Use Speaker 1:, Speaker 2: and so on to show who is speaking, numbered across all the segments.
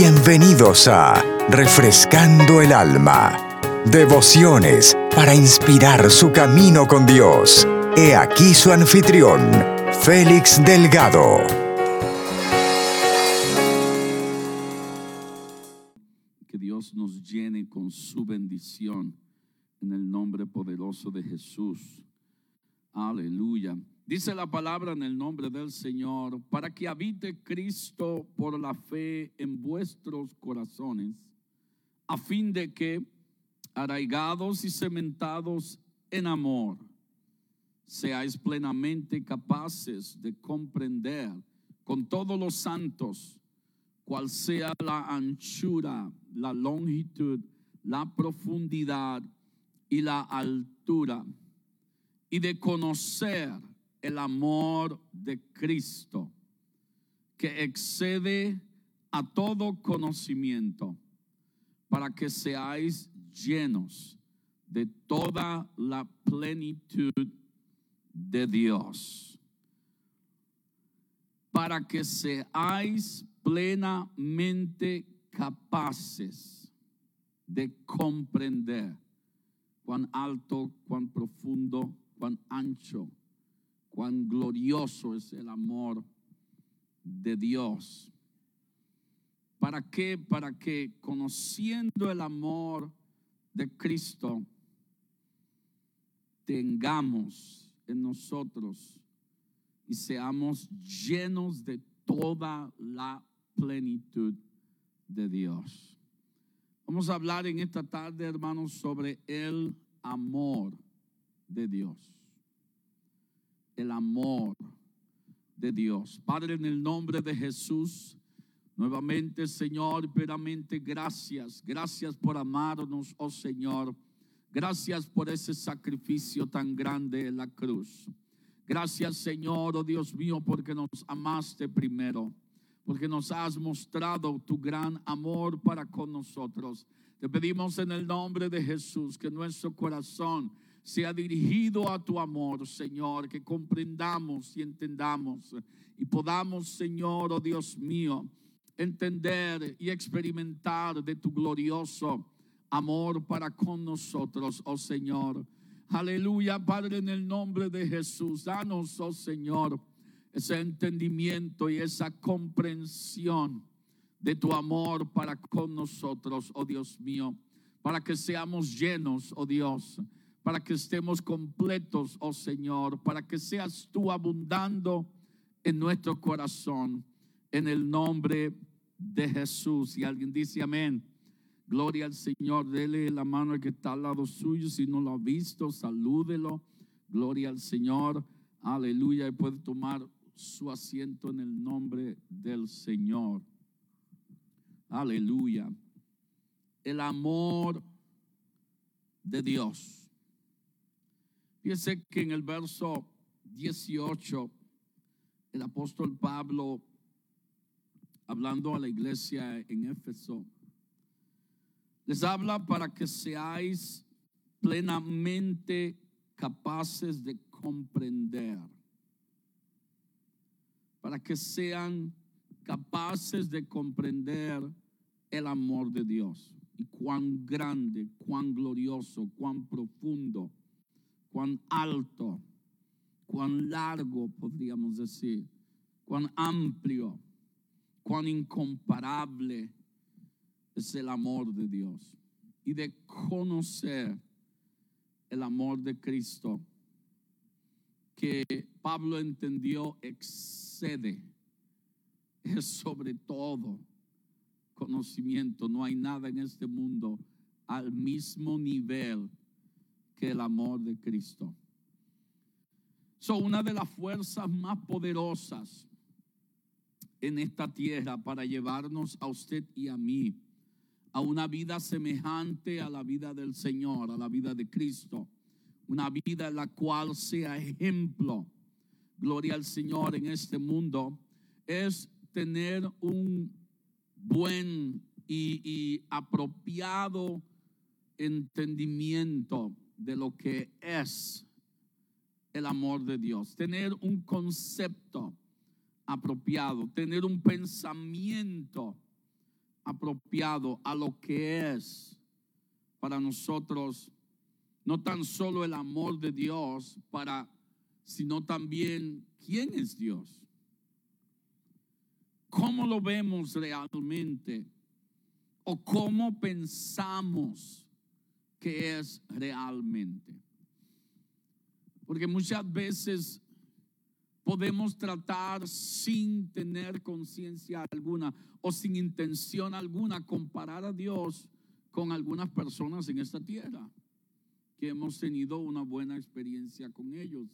Speaker 1: Bienvenidos a Refrescando el Alma. Devociones para inspirar su camino con Dios. He aquí su anfitrión, Félix Delgado.
Speaker 2: Que Dios nos llene con su bendición en el nombre poderoso de Jesús. Aleluya. Dice la palabra en el nombre del Señor, para que habite Cristo por la fe en vuestros corazones, a fin de que, arraigados y cementados en amor, seáis plenamente capaces de comprender con todos los santos cuál sea la anchura, la longitud, la profundidad y la altura, y de conocer el amor de Cristo, que excede a todo conocimiento, para que seáis llenos de toda la plenitud de Dios. Para que seáis plenamente capaces de comprender cuán alto, cuán profundo, cuán ancho cuán glorioso es el amor de Dios. ¿Para qué? Para que conociendo el amor de Cristo, tengamos en nosotros y seamos llenos de toda la plenitud de Dios. Vamos a hablar en esta tarde, hermanos, sobre el amor de Dios el amor de Dios. Padre, en el nombre de Jesús, nuevamente, Señor, veramente gracias. Gracias por amarnos, oh Señor. Gracias por ese sacrificio tan grande en la cruz. Gracias, Señor, oh Dios mío, porque nos amaste primero, porque nos has mostrado tu gran amor para con nosotros. Te pedimos en el nombre de Jesús que nuestro corazón sea dirigido a tu amor, Señor, que comprendamos y entendamos y podamos, Señor, oh Dios mío, entender y experimentar de tu glorioso amor para con nosotros, oh Señor. Aleluya, Padre, en el nombre de Jesús, danos, oh Señor, ese entendimiento y esa comprensión de tu amor para con nosotros, oh Dios mío, para que seamos llenos, oh Dios, para que estemos completos, oh Señor, para que seas tú abundando en nuestro corazón, en el nombre de Jesús. Y alguien dice amén. Gloria al Señor, dele la mano al que está al lado suyo. Si no lo ha visto, salúdelo. Gloria al Señor. Aleluya. Y puede tomar su asiento en el nombre del Señor. Aleluya. El amor de Dios. Fíjense que en el verso 18, el apóstol Pablo, hablando a la iglesia en Éfeso, les habla para que seáis plenamente capaces de comprender, para que sean capaces de comprender el amor de Dios y cuán grande, cuán glorioso, cuán profundo cuán alto, cuán largo, podríamos decir, cuán amplio, cuán incomparable es el amor de Dios. Y de conocer el amor de Cristo que Pablo entendió excede, es sobre todo conocimiento. No hay nada en este mundo al mismo nivel que el amor de Cristo. Son una de las fuerzas más poderosas en esta tierra para llevarnos a usted y a mí a una vida semejante a la vida del Señor, a la vida de Cristo. Una vida en la cual sea ejemplo, gloria al Señor en este mundo, es tener un buen y, y apropiado entendimiento de lo que es el amor de Dios, tener un concepto apropiado, tener un pensamiento apropiado a lo que es para nosotros no tan solo el amor de Dios para sino también quién es Dios. ¿Cómo lo vemos realmente? ¿O cómo pensamos que es realmente? Porque muchas veces podemos tratar sin tener conciencia alguna o sin intención alguna comparar a Dios con algunas personas en esta tierra que hemos tenido una buena experiencia con ellos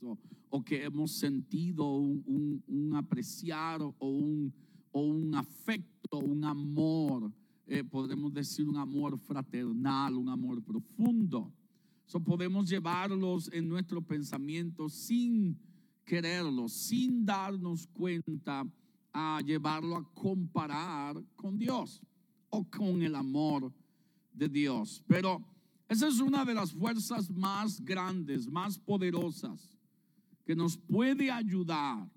Speaker 2: o, que hemos sentido un, apreciar o un, o un afecto, un amor, eh, podemos decir un amor fraternal, un amor profundo. So podemos llevarlos en nuestro pensamiento sin quererlo, sin darnos cuenta a llevarlo a comparar con Dios o con el amor de Dios. Pero esa es una de las fuerzas más grandes, más poderosas, que nos puede ayudar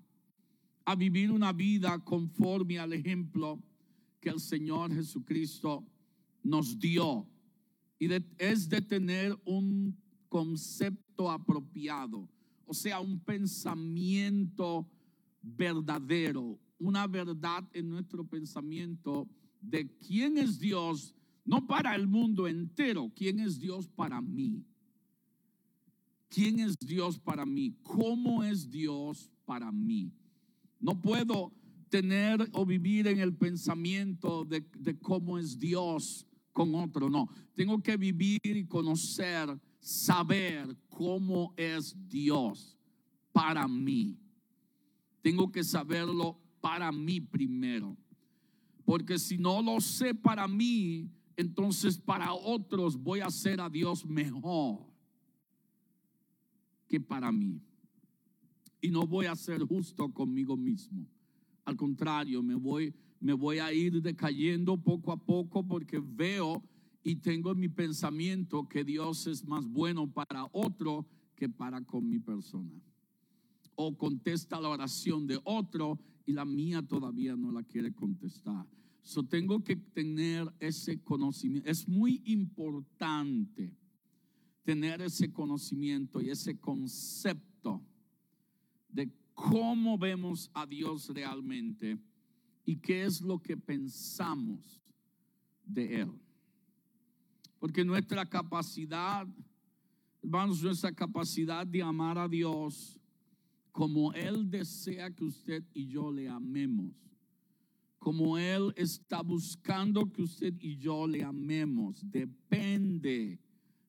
Speaker 2: a vivir una vida conforme al ejemplo el Señor Jesucristo nos dio. Y es de tener un concepto apropiado o sea, un pensamiento verdadero, una verdad en nuestro pensamiento de quién es Dios, no para el mundo entero, quién es Dios para mí. ¿Quién es Dios para mí? ¿Cómo es Dios para mí? No puedo tener o vivir en el pensamiento de, de cómo es Dios con otro, no. Tengo que vivir y conocer saber cómo es Dios para mí. Tengo que saberlo para mí primero. Porque si no lo sé para mí, entonces para otros voy a hacer a Dios mejor que para mí. Y no voy a ser justo conmigo mismo. Al contrario, me voy, me voy a ir decayendo poco a poco porque veo y tengo en mi pensamiento que Dios es más bueno para otro que para con mi persona. O contesta la oración de otro y la mía todavía no la quiere contestar. So tengo que tener ese conocimiento. Es muy importante tener ese conocimiento y ese concepto cómo vemos a Dios realmente y qué es lo que pensamos de Él. Porque nuestra capacidad, hermanos, nuestra capacidad de amar a Dios como Él desea que usted y yo le amemos. Como Él está buscando que usted y yo le amemos. Depende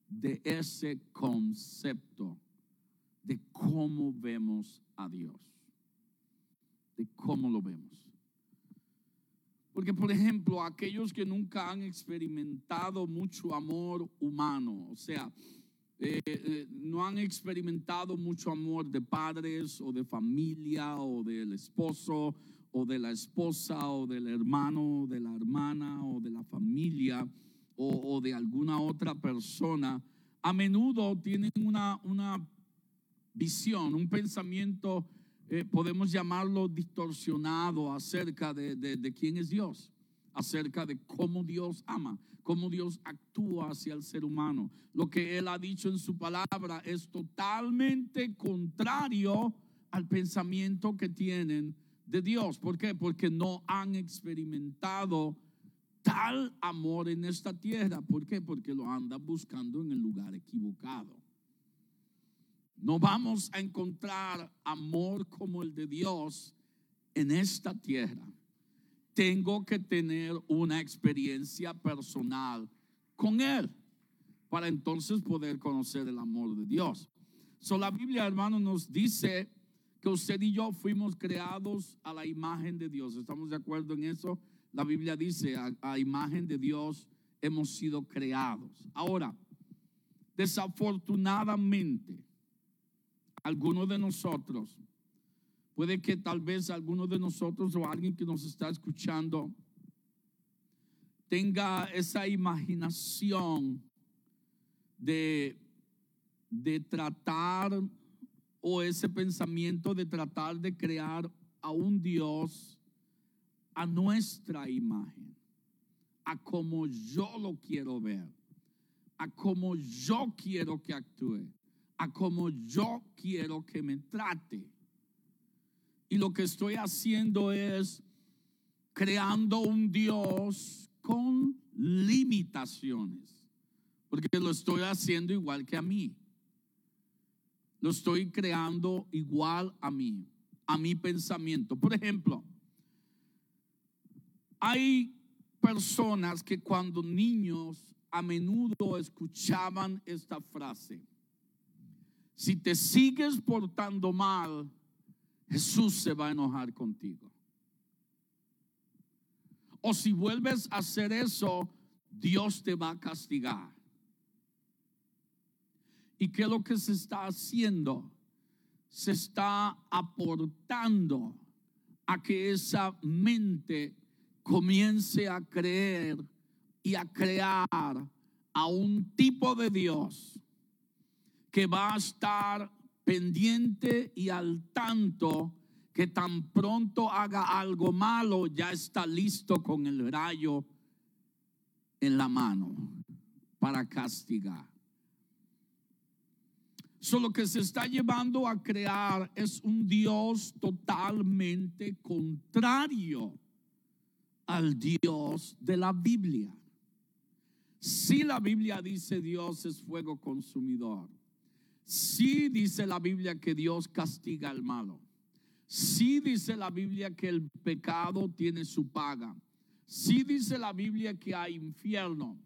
Speaker 2: de ese concepto de cómo vemos a Dios. De cómo lo vemos. Porque, por ejemplo, aquellos que nunca han experimentado mucho amor humano, o sea, eh, eh, no han experimentado mucho amor de padres o de familia o del esposo o de la esposa o del hermano o de la hermana o de la familia o, o de alguna otra persona, a menudo tienen una, una visión, un pensamiento eh, podemos llamarlo distorsionado acerca de, de, quién es Dios, acerca de cómo Dios ama, cómo Dios actúa hacia el ser humano. Lo que Él ha dicho en su palabra es totalmente contrario al pensamiento que tienen de Dios. ¿Por qué? Porque no han experimentado tal amor en esta tierra. ¿Por qué? Porque lo andan buscando en el lugar equivocado. No vamos a encontrar amor como el de Dios en esta tierra. Tengo que tener una experiencia personal con Él para entonces poder conocer el amor de Dios. So, la Biblia, hermano, nos dice que usted y yo fuimos creados a la imagen de Dios. ¿Estamos de acuerdo en eso? La Biblia dice, a, a imagen de Dios hemos sido creados. Ahora, desafortunadamente, algunos de nosotros, puede que tal vez alguno de nosotros o alguien que nos está escuchando tenga esa imaginación de, de tratar o ese pensamiento de tratar de crear a un Dios a nuestra imagen, a como yo lo quiero ver, a como yo quiero que actúe, a como yo quiero que me trate. Y lo que estoy haciendo es creando un Dios con limitaciones, porque lo estoy haciendo igual que a mí. Lo estoy creando igual a mí, a mi pensamiento. Por ejemplo, hay personas que cuando niños a menudo escuchaban esta frase. Si te sigues portando mal, Jesús se va a enojar contigo. O si vuelves a hacer eso, Dios te va a castigar. ¿Y qué es lo que se está haciendo? Se está aportando a que esa mente comience a creer y a crear a un tipo de Dios que va a estar pendiente y al tanto que tan pronto haga algo malo ya está listo con el rayo en la mano para castigar. Solo que se está llevando a crear es un Dios totalmente contrario al Dios de la Biblia. Si la Biblia dice Dios es fuego consumidor, si dice la Biblia que Dios castiga al malo, si dice la Biblia que el pecado tiene su paga, si dice la Biblia que hay infierno,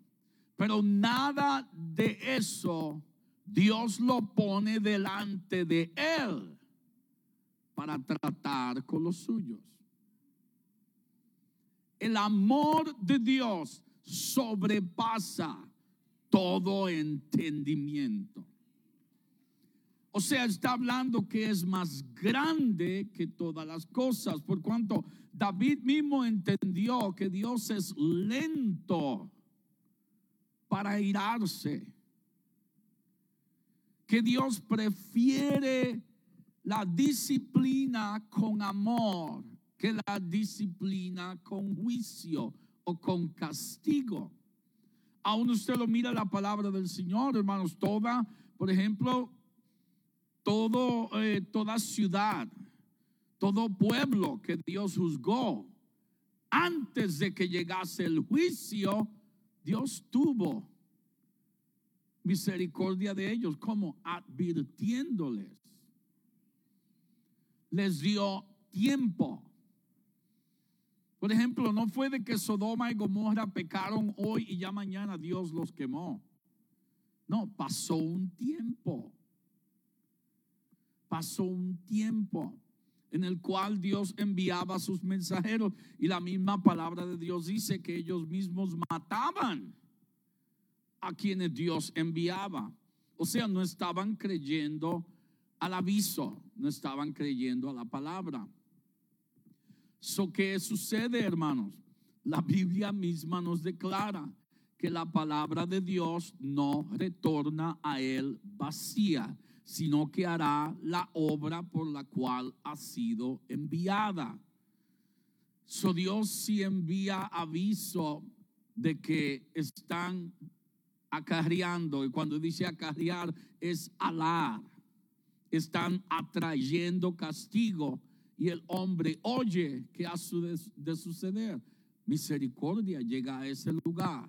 Speaker 2: pero nada de eso Dios lo pone delante de él para tratar con los suyos. El amor de Dios sobrepasa todo entendimiento. O sea, está hablando que es más grande que todas las cosas, por cuanto David mismo entendió que Dios es lento para irarse, que Dios prefiere la disciplina con amor que la disciplina con juicio o con castigo. Aún usted lo mira la palabra del Señor, hermanos, toda, por ejemplo, todo, eh, toda ciudad, todo pueblo que Dios juzgó, antes de que llegase el juicio, Dios tuvo misericordia de ellos, como advirtiéndoles. Les dio tiempo por ejemplo, no fue de que Sodoma y Gomorra pecaron hoy y ya mañana Dios los quemó. No, pasó un tiempo. Pasó un tiempo en el cual Dios enviaba sus mensajeros y la misma palabra de Dios dice que ellos mismos mataban a quienes Dios enviaba. O sea, no estaban creyendo al aviso, no estaban creyendo a la palabra. So, ¿Qué sucede, hermanos? La Biblia misma nos declara que la palabra de Dios no retorna a él vacía, sino que hará la obra por la cual ha sido enviada. So Dios si envía aviso de que están acarreando, y cuando dice acarrear es alar, están atrayendo castigo y el hombre oye que ha de suceder, misericordia llega a ese lugar.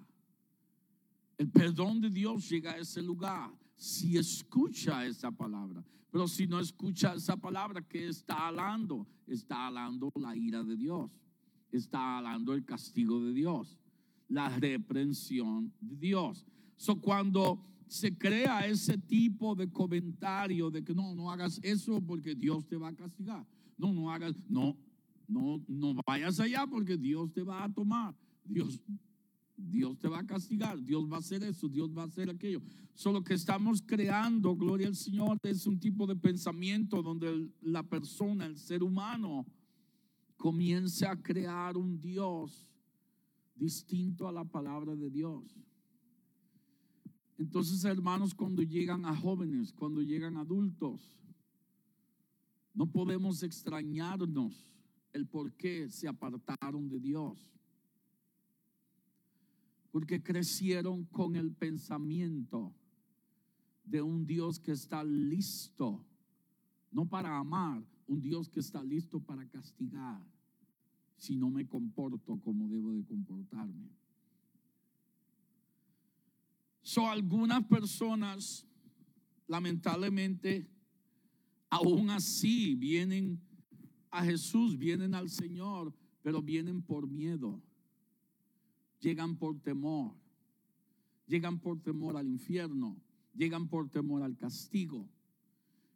Speaker 2: El perdón de Dios llega a ese lugar si escucha esa palabra. Pero si no escucha esa palabra, ¿qué está hablando? Está hablando la ira de Dios. Está hablando el castigo de Dios. La reprensión de Dios. So, cuando se crea ese tipo de comentario de que no, no hagas eso porque Dios te va a castigar no, no hagas, no, no, no vayas allá porque Dios te va a tomar. Dios, Dios te va a castigar, Dios va a hacer eso, Dios va a hacer aquello. Solo que estamos creando, gloria al Señor, es un tipo de pensamiento donde la persona, el ser humano, comienza a crear un Dios distinto a la palabra de Dios. Entonces, hermanos, cuando llegan a jóvenes, cuando llegan adultos, no podemos extrañarnos el por qué se apartaron de Dios. Porque crecieron con el pensamiento de un Dios que está listo, no para amar, un Dios que está listo para castigar si no me comporto como debo de comportarme. So algunas personas lamentablemente aún así vienen a Jesús, vienen al Señor, pero vienen por miedo. Llegan por temor. Llegan por temor al infierno. Llegan por temor al castigo.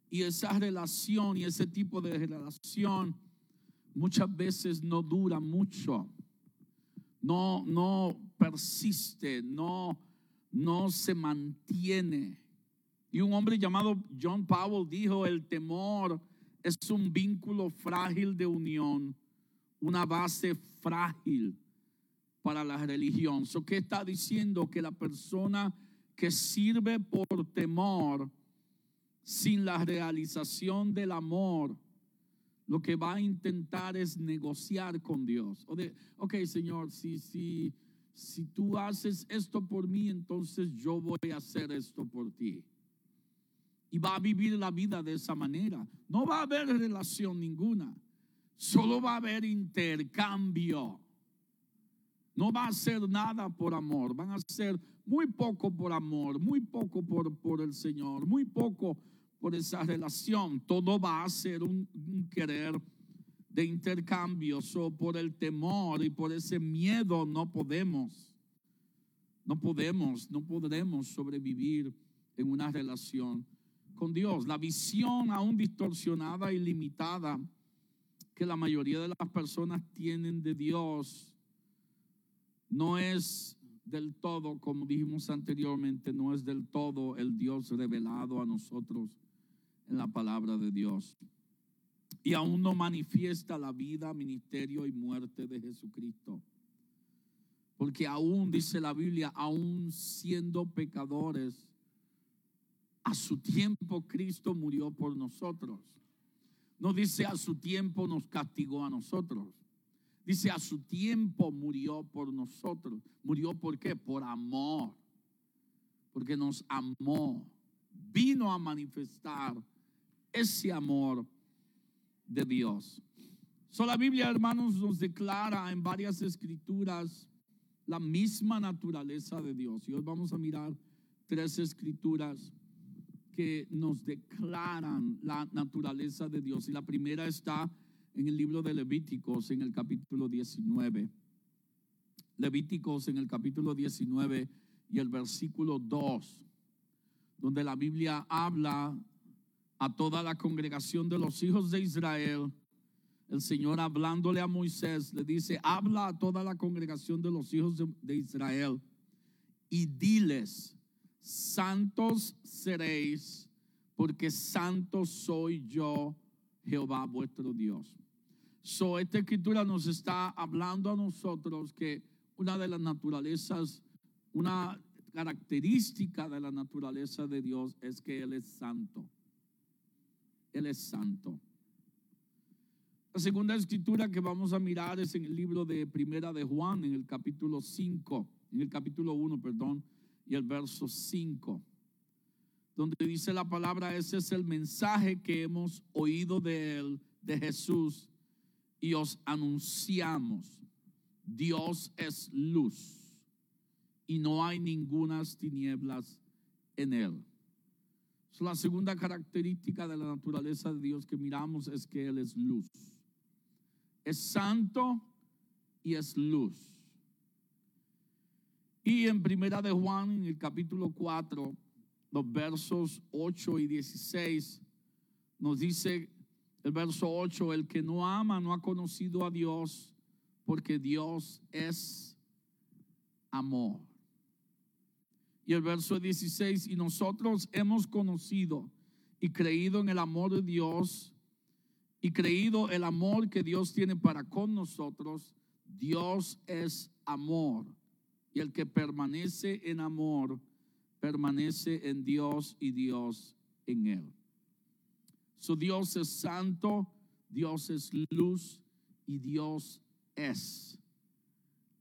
Speaker 2: Y esa relación y ese tipo de relación muchas veces no dura mucho. No, no persiste, no, no se mantiene. Y un hombre llamado John Powell dijo, el temor es un vínculo frágil de unión, una base frágil para la religión. So, ¿Qué está diciendo? Que la persona que sirve por temor, sin la realización del amor, lo que va a intentar es negociar con Dios. O de, ok, Señor, si, si, si tú haces esto por mí, entonces yo voy a hacer esto por ti. Y va a vivir la vida de esa manera. No va a haber relación ninguna. Solo va a haber intercambio. No va a ser nada por amor. Van a ser muy poco por amor, muy poco por, por el Señor, muy poco por esa relación. Todo va a ser un, querer de intercambio. So, por el temor y por ese miedo no podemos, no podemos, no podremos sobrevivir en una relación con Dios. La visión aún distorsionada y limitada que la mayoría de las personas tienen de Dios no es del todo, como dijimos anteriormente, no es del todo el Dios revelado a nosotros en la palabra de Dios. Y aún no manifiesta la vida, ministerio y muerte de Jesucristo. Porque aún, dice la Biblia, aún siendo pecadores, a su tiempo Cristo murió por nosotros. No dice a su tiempo nos castigó a nosotros. Dice a su tiempo murió por nosotros. ¿Murió por qué? Por amor. Porque nos amó. Vino a manifestar ese amor de Dios. So, la Biblia, hermanos, nos declara en varias escrituras la misma naturaleza de Dios. Y hoy vamos a mirar tres escrituras que nos declaran la naturaleza de Dios. Y la primera está en el libro de Levíticos, en el capítulo 19. Levíticos en el capítulo 19 y el versículo 2, donde la Biblia habla a toda la congregación de los hijos de Israel, el Señor hablándole a Moisés, le dice, habla a toda la congregación de los hijos de, Israel y diles, santos seréis, porque santo soy yo, Jehová vuestro Dios. So, esta escritura nos está hablando a nosotros que una de las naturalezas, una característica de la naturaleza de Dios es que Él es santo. Él es santo. La segunda escritura que vamos a mirar es en el libro de Primera de Juan, en el capítulo 5, en el capítulo 1, perdón, y el verso 5, donde dice la palabra, ese es el mensaje que hemos oído de él, de Jesús, y os anunciamos, Dios es luz y no hay ningunas tinieblas en él la segunda característica de la naturaleza de Dios que miramos es que Él es luz. Es santo y es luz. Y en primera de Juan, en el capítulo 4, los versos 8 y 16, nos dice el verso 8, el que no ama no ha conocido a Dios, porque Dios es amor. Y el verso 16, y nosotros hemos conocido y creído en el amor de Dios y creído el amor que Dios tiene para con nosotros. Dios es amor. Y el que permanece en amor, permanece en Dios y Dios en él. Su Dios es santo, Dios es luz y Dios es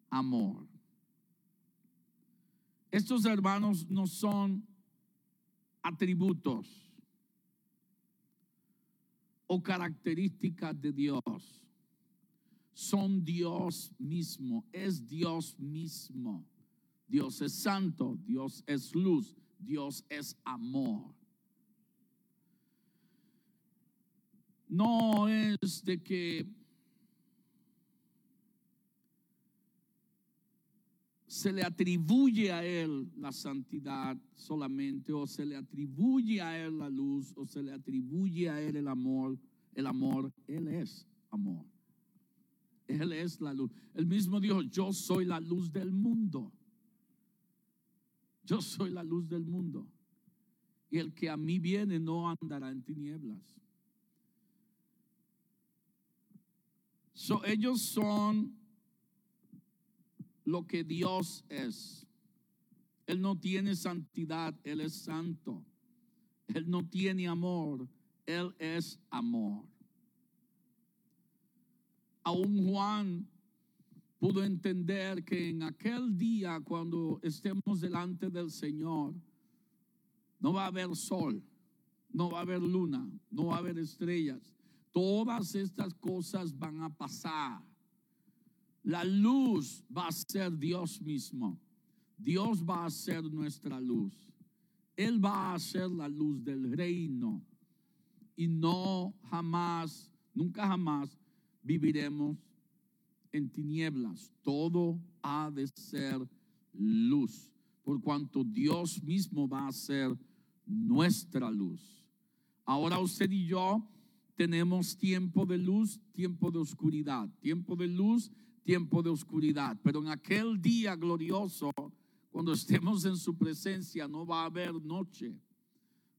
Speaker 2: amor. Estos hermanos no son atributos o características de Dios. Son Dios mismo, es Dios mismo. Dios es santo, Dios es luz, Dios es amor. No es de que se le atribuye a Él la santidad solamente, o se le atribuye a Él la luz, o se le atribuye a Él el amor. El amor, Él es amor. Él es la luz. Él mismo dijo, yo soy la luz del mundo. Yo soy la luz del mundo. Y el que a mí viene no andará en tinieblas. So, ellos son lo que Dios es. Él no tiene santidad, Él es santo. Él no tiene amor, Él es amor. Aún Juan pudo entender que en aquel día, cuando estemos delante del Señor, no va a haber sol, no va a haber luna, no va a haber estrellas. Todas estas cosas van a pasar. La luz va a ser Dios mismo. Dios va a ser nuestra luz. Él va a ser la luz del reino. Y no jamás, nunca jamás viviremos en tinieblas. Todo ha de ser luz. Por cuanto Dios mismo va a ser nuestra luz. Ahora usted y yo tenemos tiempo de luz, tiempo de oscuridad. Tiempo de luz, tiempo de oscuridad. Pero en aquel día glorioso, cuando estemos en su presencia, no va a haber noche,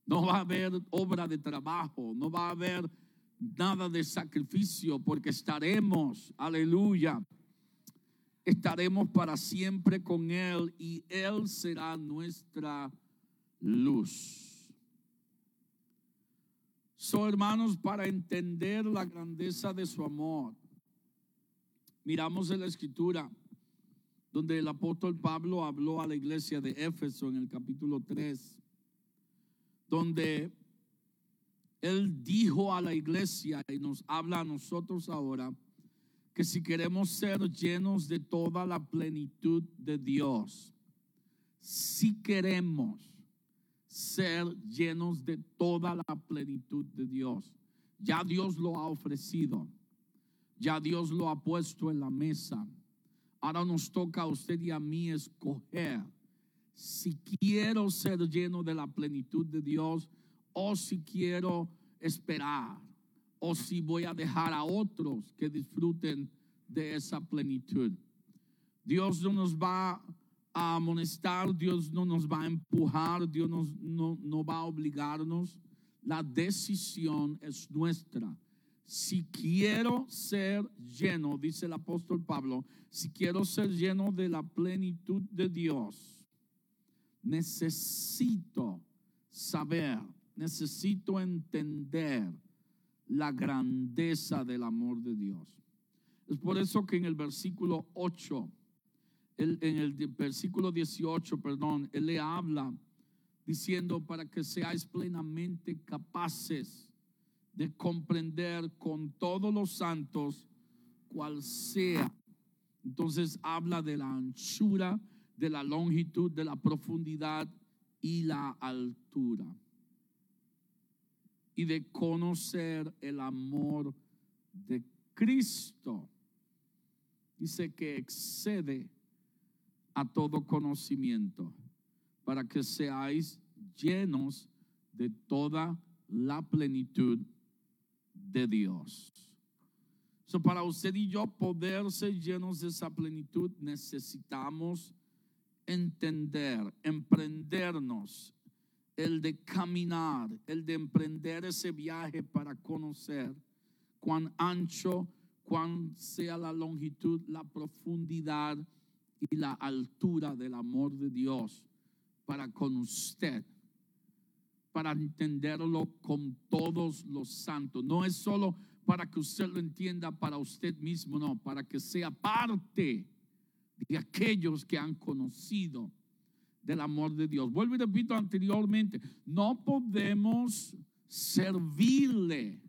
Speaker 2: no va a haber obra de trabajo, no va a haber nada de sacrificio, porque estaremos, aleluya, estaremos para siempre con Él y Él será nuestra luz. So, hermanos, para entender la grandeza de su amor, Miramos en la escritura donde el apóstol Pablo habló a la iglesia de Éfeso en el capítulo 3, donde él dijo a la iglesia y nos habla a nosotros ahora que si queremos ser llenos de toda la plenitud de Dios, si queremos ser llenos de toda la plenitud de Dios, ya Dios lo ha ofrecido ya Dios lo ha puesto en la mesa. Ahora nos toca a usted y a mí escoger si quiero ser lleno de la plenitud de Dios o si quiero esperar o si voy a dejar a otros que disfruten de esa plenitud. Dios no nos va a amonestar, Dios no nos va a empujar, Dios no, no va a obligarnos. La decisión es nuestra si quiero ser lleno, dice el apóstol Pablo, si quiero ser lleno de la plenitud de Dios, necesito saber, necesito entender la grandeza del amor de Dios. Es por eso que en el versículo 8, en el versículo 18, perdón, él le habla diciendo para que seáis plenamente capaces de comprender con todos los santos cual sea. Entonces habla de la anchura, de la longitud, de la profundidad y la altura. Y de conocer el amor de Cristo. Dice que excede a todo conocimiento para que seáis llenos de toda la plenitud de Dios. So, para usted y yo poder ser llenos de esa plenitud, necesitamos entender, emprendernos, el de caminar, el de emprender ese viaje para conocer cuán ancho, cuán sea la longitud, la profundidad y la altura del amor de Dios para con usted para entenderlo con todos los santos. No es solo para que usted lo entienda para usted mismo, no, para que sea parte de aquellos que han conocido del amor de Dios. Vuelvo y repito anteriormente, no podemos servirle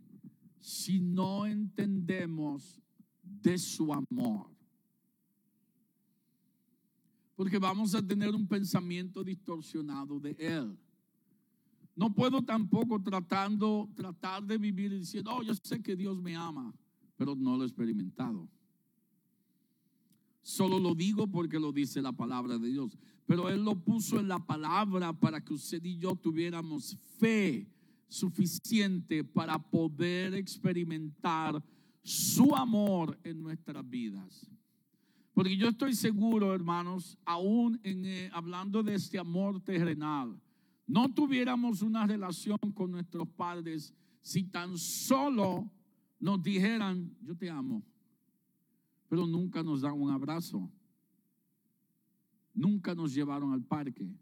Speaker 2: si no entendemos de su amor. Porque vamos a tener un pensamiento distorsionado de Él. No puedo tampoco tratando, tratar de vivir diciendo, oh, yo sé que Dios me ama, pero no lo he experimentado. Solo lo digo porque lo dice la palabra de Dios. Pero Él lo puso en la palabra para que usted y yo tuviéramos fe suficiente para poder experimentar su amor en nuestras vidas. Porque yo estoy seguro, hermanos, aún en, eh, hablando de este amor terrenal, no tuviéramos una relación con nuestros padres si tan solo nos dijeran, yo te amo, pero nunca nos dan un abrazo, nunca nos llevaron al parque,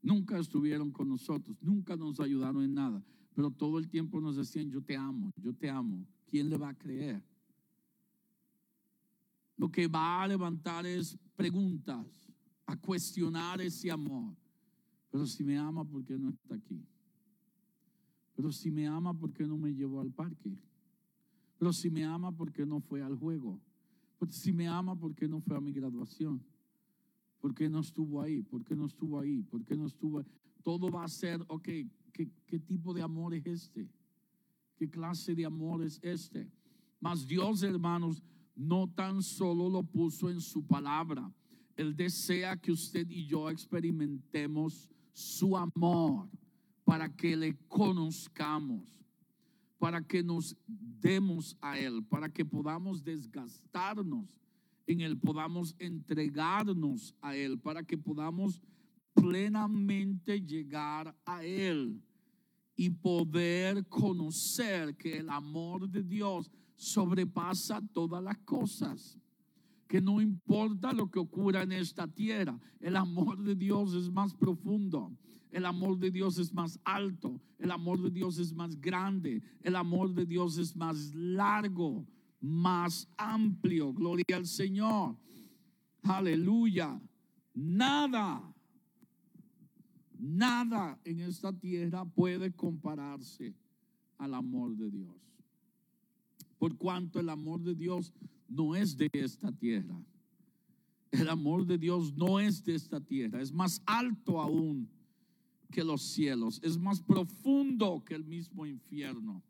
Speaker 2: nunca estuvieron con nosotros, nunca nos ayudaron en nada, pero todo el tiempo nos decían, yo te amo, yo te amo. ¿Quién le va a creer? Lo que va a levantar es preguntas, a cuestionar ese amor. Pero si me ama, ¿por qué no está aquí? Pero si me ama, ¿por qué no me llevó al parque? Pero si me ama, ¿por qué no fue al juego? Pero si me ama, ¿por qué no fue a mi graduación? ¿Por qué no estuvo ahí? ¿Por qué no estuvo ahí? ¿Por qué no estuvo ahí? Todo va a ser, ok, ¿qué, qué tipo de amor es este? ¿Qué clase de amor es este? Mas Dios, hermanos, no tan solo lo puso en su palabra. Él desea que usted y yo experimentemos su amor para que le conozcamos, para que nos demos a Él, para que podamos desgastarnos en Él, podamos entregarnos a Él, para que podamos plenamente llegar a Él y poder conocer que el amor de Dios sobrepasa todas las cosas que no importa lo que ocurra en esta tierra, el amor de Dios es más profundo, el amor de Dios es más alto, el amor de Dios es más grande, el amor de Dios es más largo, más amplio. Gloria al Señor. Aleluya. Nada, nada en esta tierra puede compararse al amor de Dios. Por cuanto el amor de Dios no es de esta tierra. El amor de Dios no es de esta tierra, es más alto aún que los cielos, es más profundo que el mismo infierno,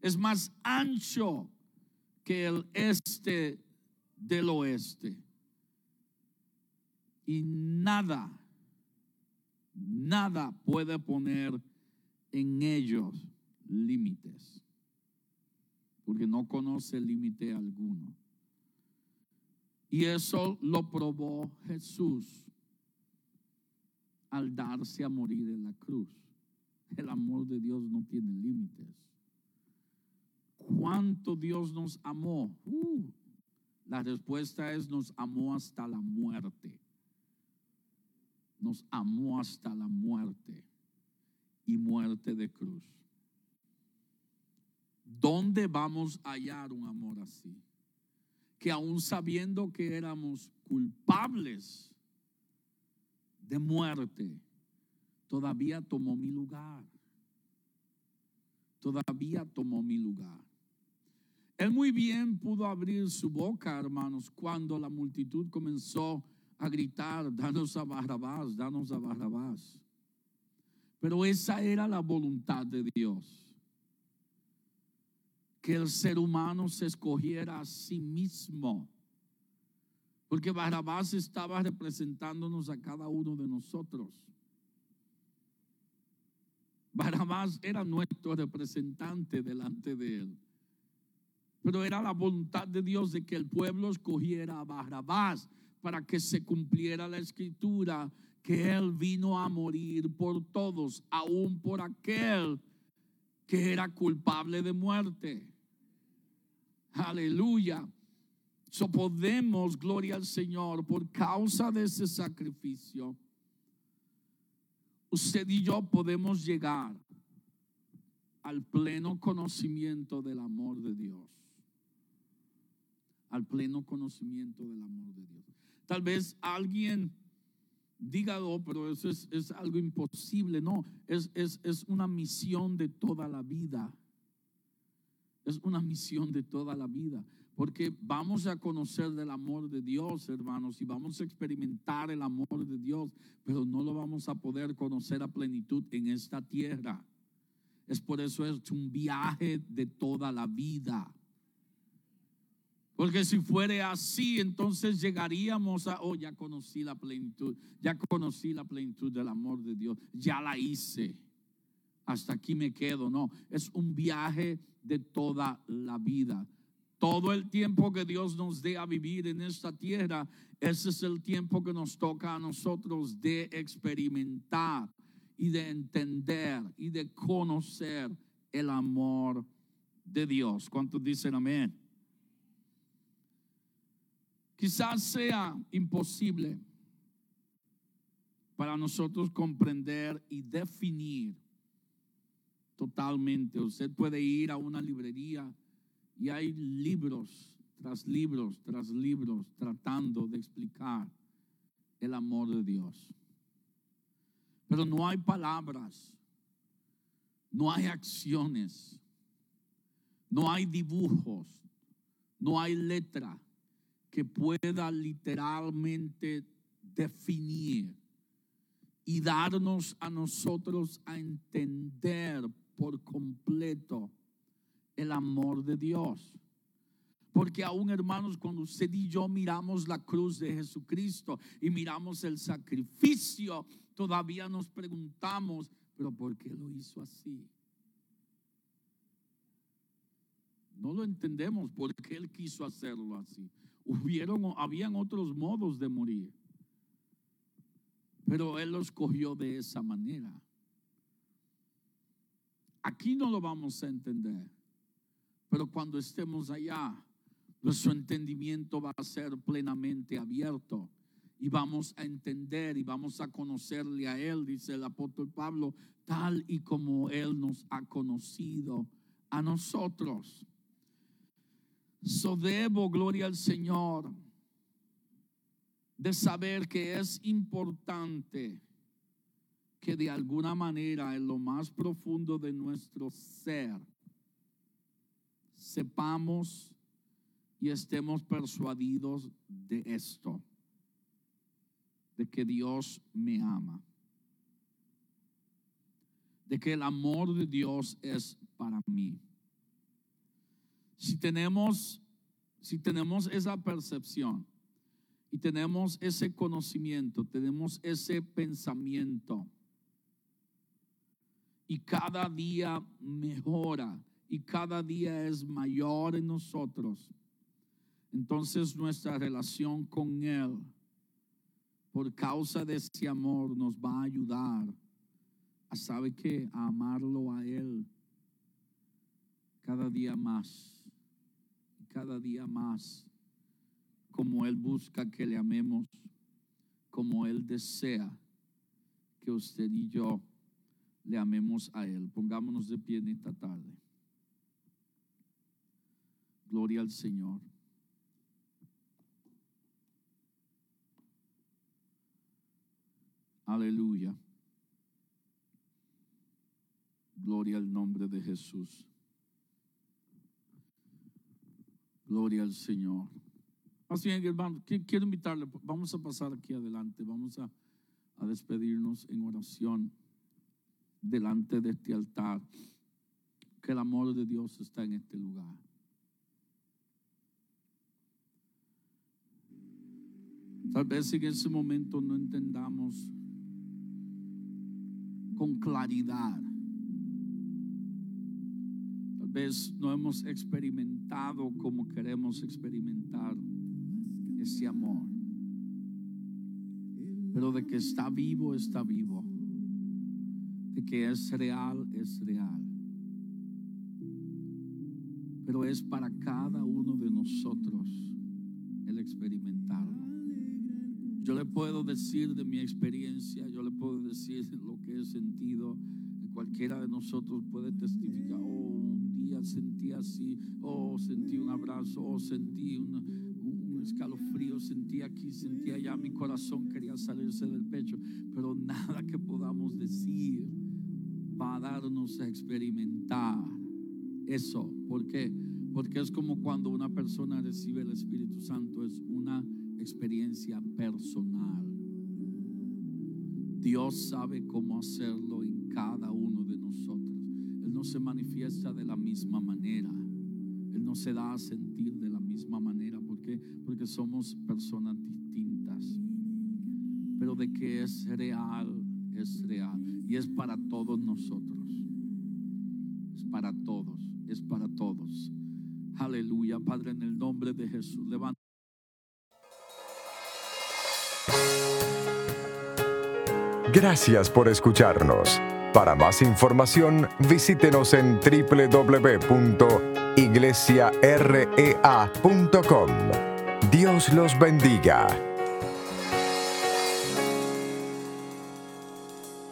Speaker 2: es más ancho que el este del oeste. Y nada, nada puede poner en ellos límites, porque no conoce límite alguno. Y eso lo probó Jesús al darse a morir en la cruz. El amor de Dios no tiene límites. ¿Cuánto Dios nos amó? Uh, la respuesta es nos amó hasta la muerte. Nos amó hasta la muerte y muerte de cruz. ¿Dónde vamos a hallar un amor así? que aún sabiendo que éramos culpables de muerte, todavía tomó mi lugar. Todavía tomó mi lugar. Él muy bien pudo abrir su boca, hermanos, cuando la multitud comenzó a gritar, danos a Barrabás, danos a Barrabás. Pero esa era la voluntad de Dios que el ser humano se escogiera a sí mismo. Porque Barrabás estaba representándonos a cada uno de nosotros. Barrabás era nuestro representante delante de él. Pero era la voluntad de Dios de que el pueblo escogiera a Barrabás para que se cumpliera la escritura que él vino a morir por todos, aún por aquel que era culpable de muerte. Aleluya. So podemos, gloria al Señor, por causa de ese sacrificio, usted y yo podemos llegar al pleno conocimiento del amor de Dios. Al pleno conocimiento del amor de Dios. Tal vez alguien dígalo, pero eso es, es algo imposible. No, es, es, es una misión de toda la vida. Es una misión de toda la vida. Porque vamos a conocer del amor de Dios, hermanos, y vamos a experimentar el amor de Dios, pero no lo vamos a poder conocer a plenitud en esta tierra. Es por eso es un viaje de toda la vida. Porque si fuere así, entonces llegaríamos a, oh, ya conocí la plenitud, ya conocí la plenitud del amor de Dios, ya la hice, hasta aquí me quedo. No, es un viaje de toda la vida. Todo el tiempo que Dios nos dé a vivir en esta tierra, ese es el tiempo que nos toca a nosotros de experimentar y de entender y de conocer el amor de Dios. ¿Cuántos dicen amén? Quizás sea imposible para nosotros comprender y definir totalmente. Usted puede ir a una librería y hay libros tras libros tras libros tratando de explicar el amor de Dios. Pero no hay palabras, no hay acciones, no hay dibujos, no hay letra que pueda literalmente definir y darnos a nosotros a entender por completo el amor de Dios. Porque aún hermanos, cuando usted y yo miramos la cruz de Jesucristo y miramos el sacrificio, todavía nos preguntamos, pero ¿por qué lo hizo así? No lo entendemos por qué él quiso hacerlo así. Hubieron, habían otros modos de morir. Pero él lo escogió de esa manera. Aquí no lo vamos a entender. Pero cuando estemos allá, nuestro entendimiento va a ser plenamente abierto y vamos a entender y vamos a conocerle a Él, dice el apóstol Pablo, tal y como Él nos ha conocido a nosotros. So debo, gloria al Señor, de saber que es importante que de alguna manera en lo más profundo de nuestro ser sepamos y estemos persuadidos de esto, de que Dios me ama, de que el amor de Dios es para mí. Si tenemos, si tenemos esa percepción y tenemos ese conocimiento, tenemos ese pensamiento y cada día mejora y cada día es mayor en nosotros, entonces nuestra relación con Él, por causa de ese amor, nos va a ayudar a, ¿sabe qué? A amarlo a Él cada día más, cada día más, como Él busca que le amemos, como Él desea que usted y yo le amemos a Él. Pongámonos de pie en esta tarde. Gloria al Señor. Aleluya. Gloria al nombre de Jesús. Gloria al Señor. Así bien, hermano, quiero invitarle, vamos a pasar aquí adelante, vamos a, a despedirnos en oración delante de este altar, que el amor de Dios está en este lugar. Tal vez en ese momento no entendamos con claridad. Tal vez no hemos experimentado como queremos experimentar ese amor. Pero de que está vivo, está vivo. Que es real, es real. Pero es para cada uno de nosotros el experimentarlo. Yo le puedo decir de mi experiencia, yo le puedo decir lo que he sentido. Cualquiera de nosotros puede testificar, oh, un día sentí así, oh, sentí un abrazo, oh, sentí un, escalofrío, sentía aquí, sentía allá, mi corazón quería salirse del pecho, pero nada que podamos decir va a darnos a experimentar eso. ¿Por qué? Porque es como cuando una persona recibe el Espíritu Santo, es una experiencia personal. Dios sabe cómo hacerlo en cada uno de nosotros. Él no se manifiesta de la misma manera. Él no se da a sentir de la misma manera. ¿Por qué? Porque somos personas distintas. Pero de que es real, es real. Y es para todos nosotros. Es para todos. Es para todos. Aleluya, Padre, en el nombre de Jesús. Levanta.
Speaker 1: Gracias por escucharnos. Para más información, visítenos en www.iglesiarea.com. Dios los bendiga.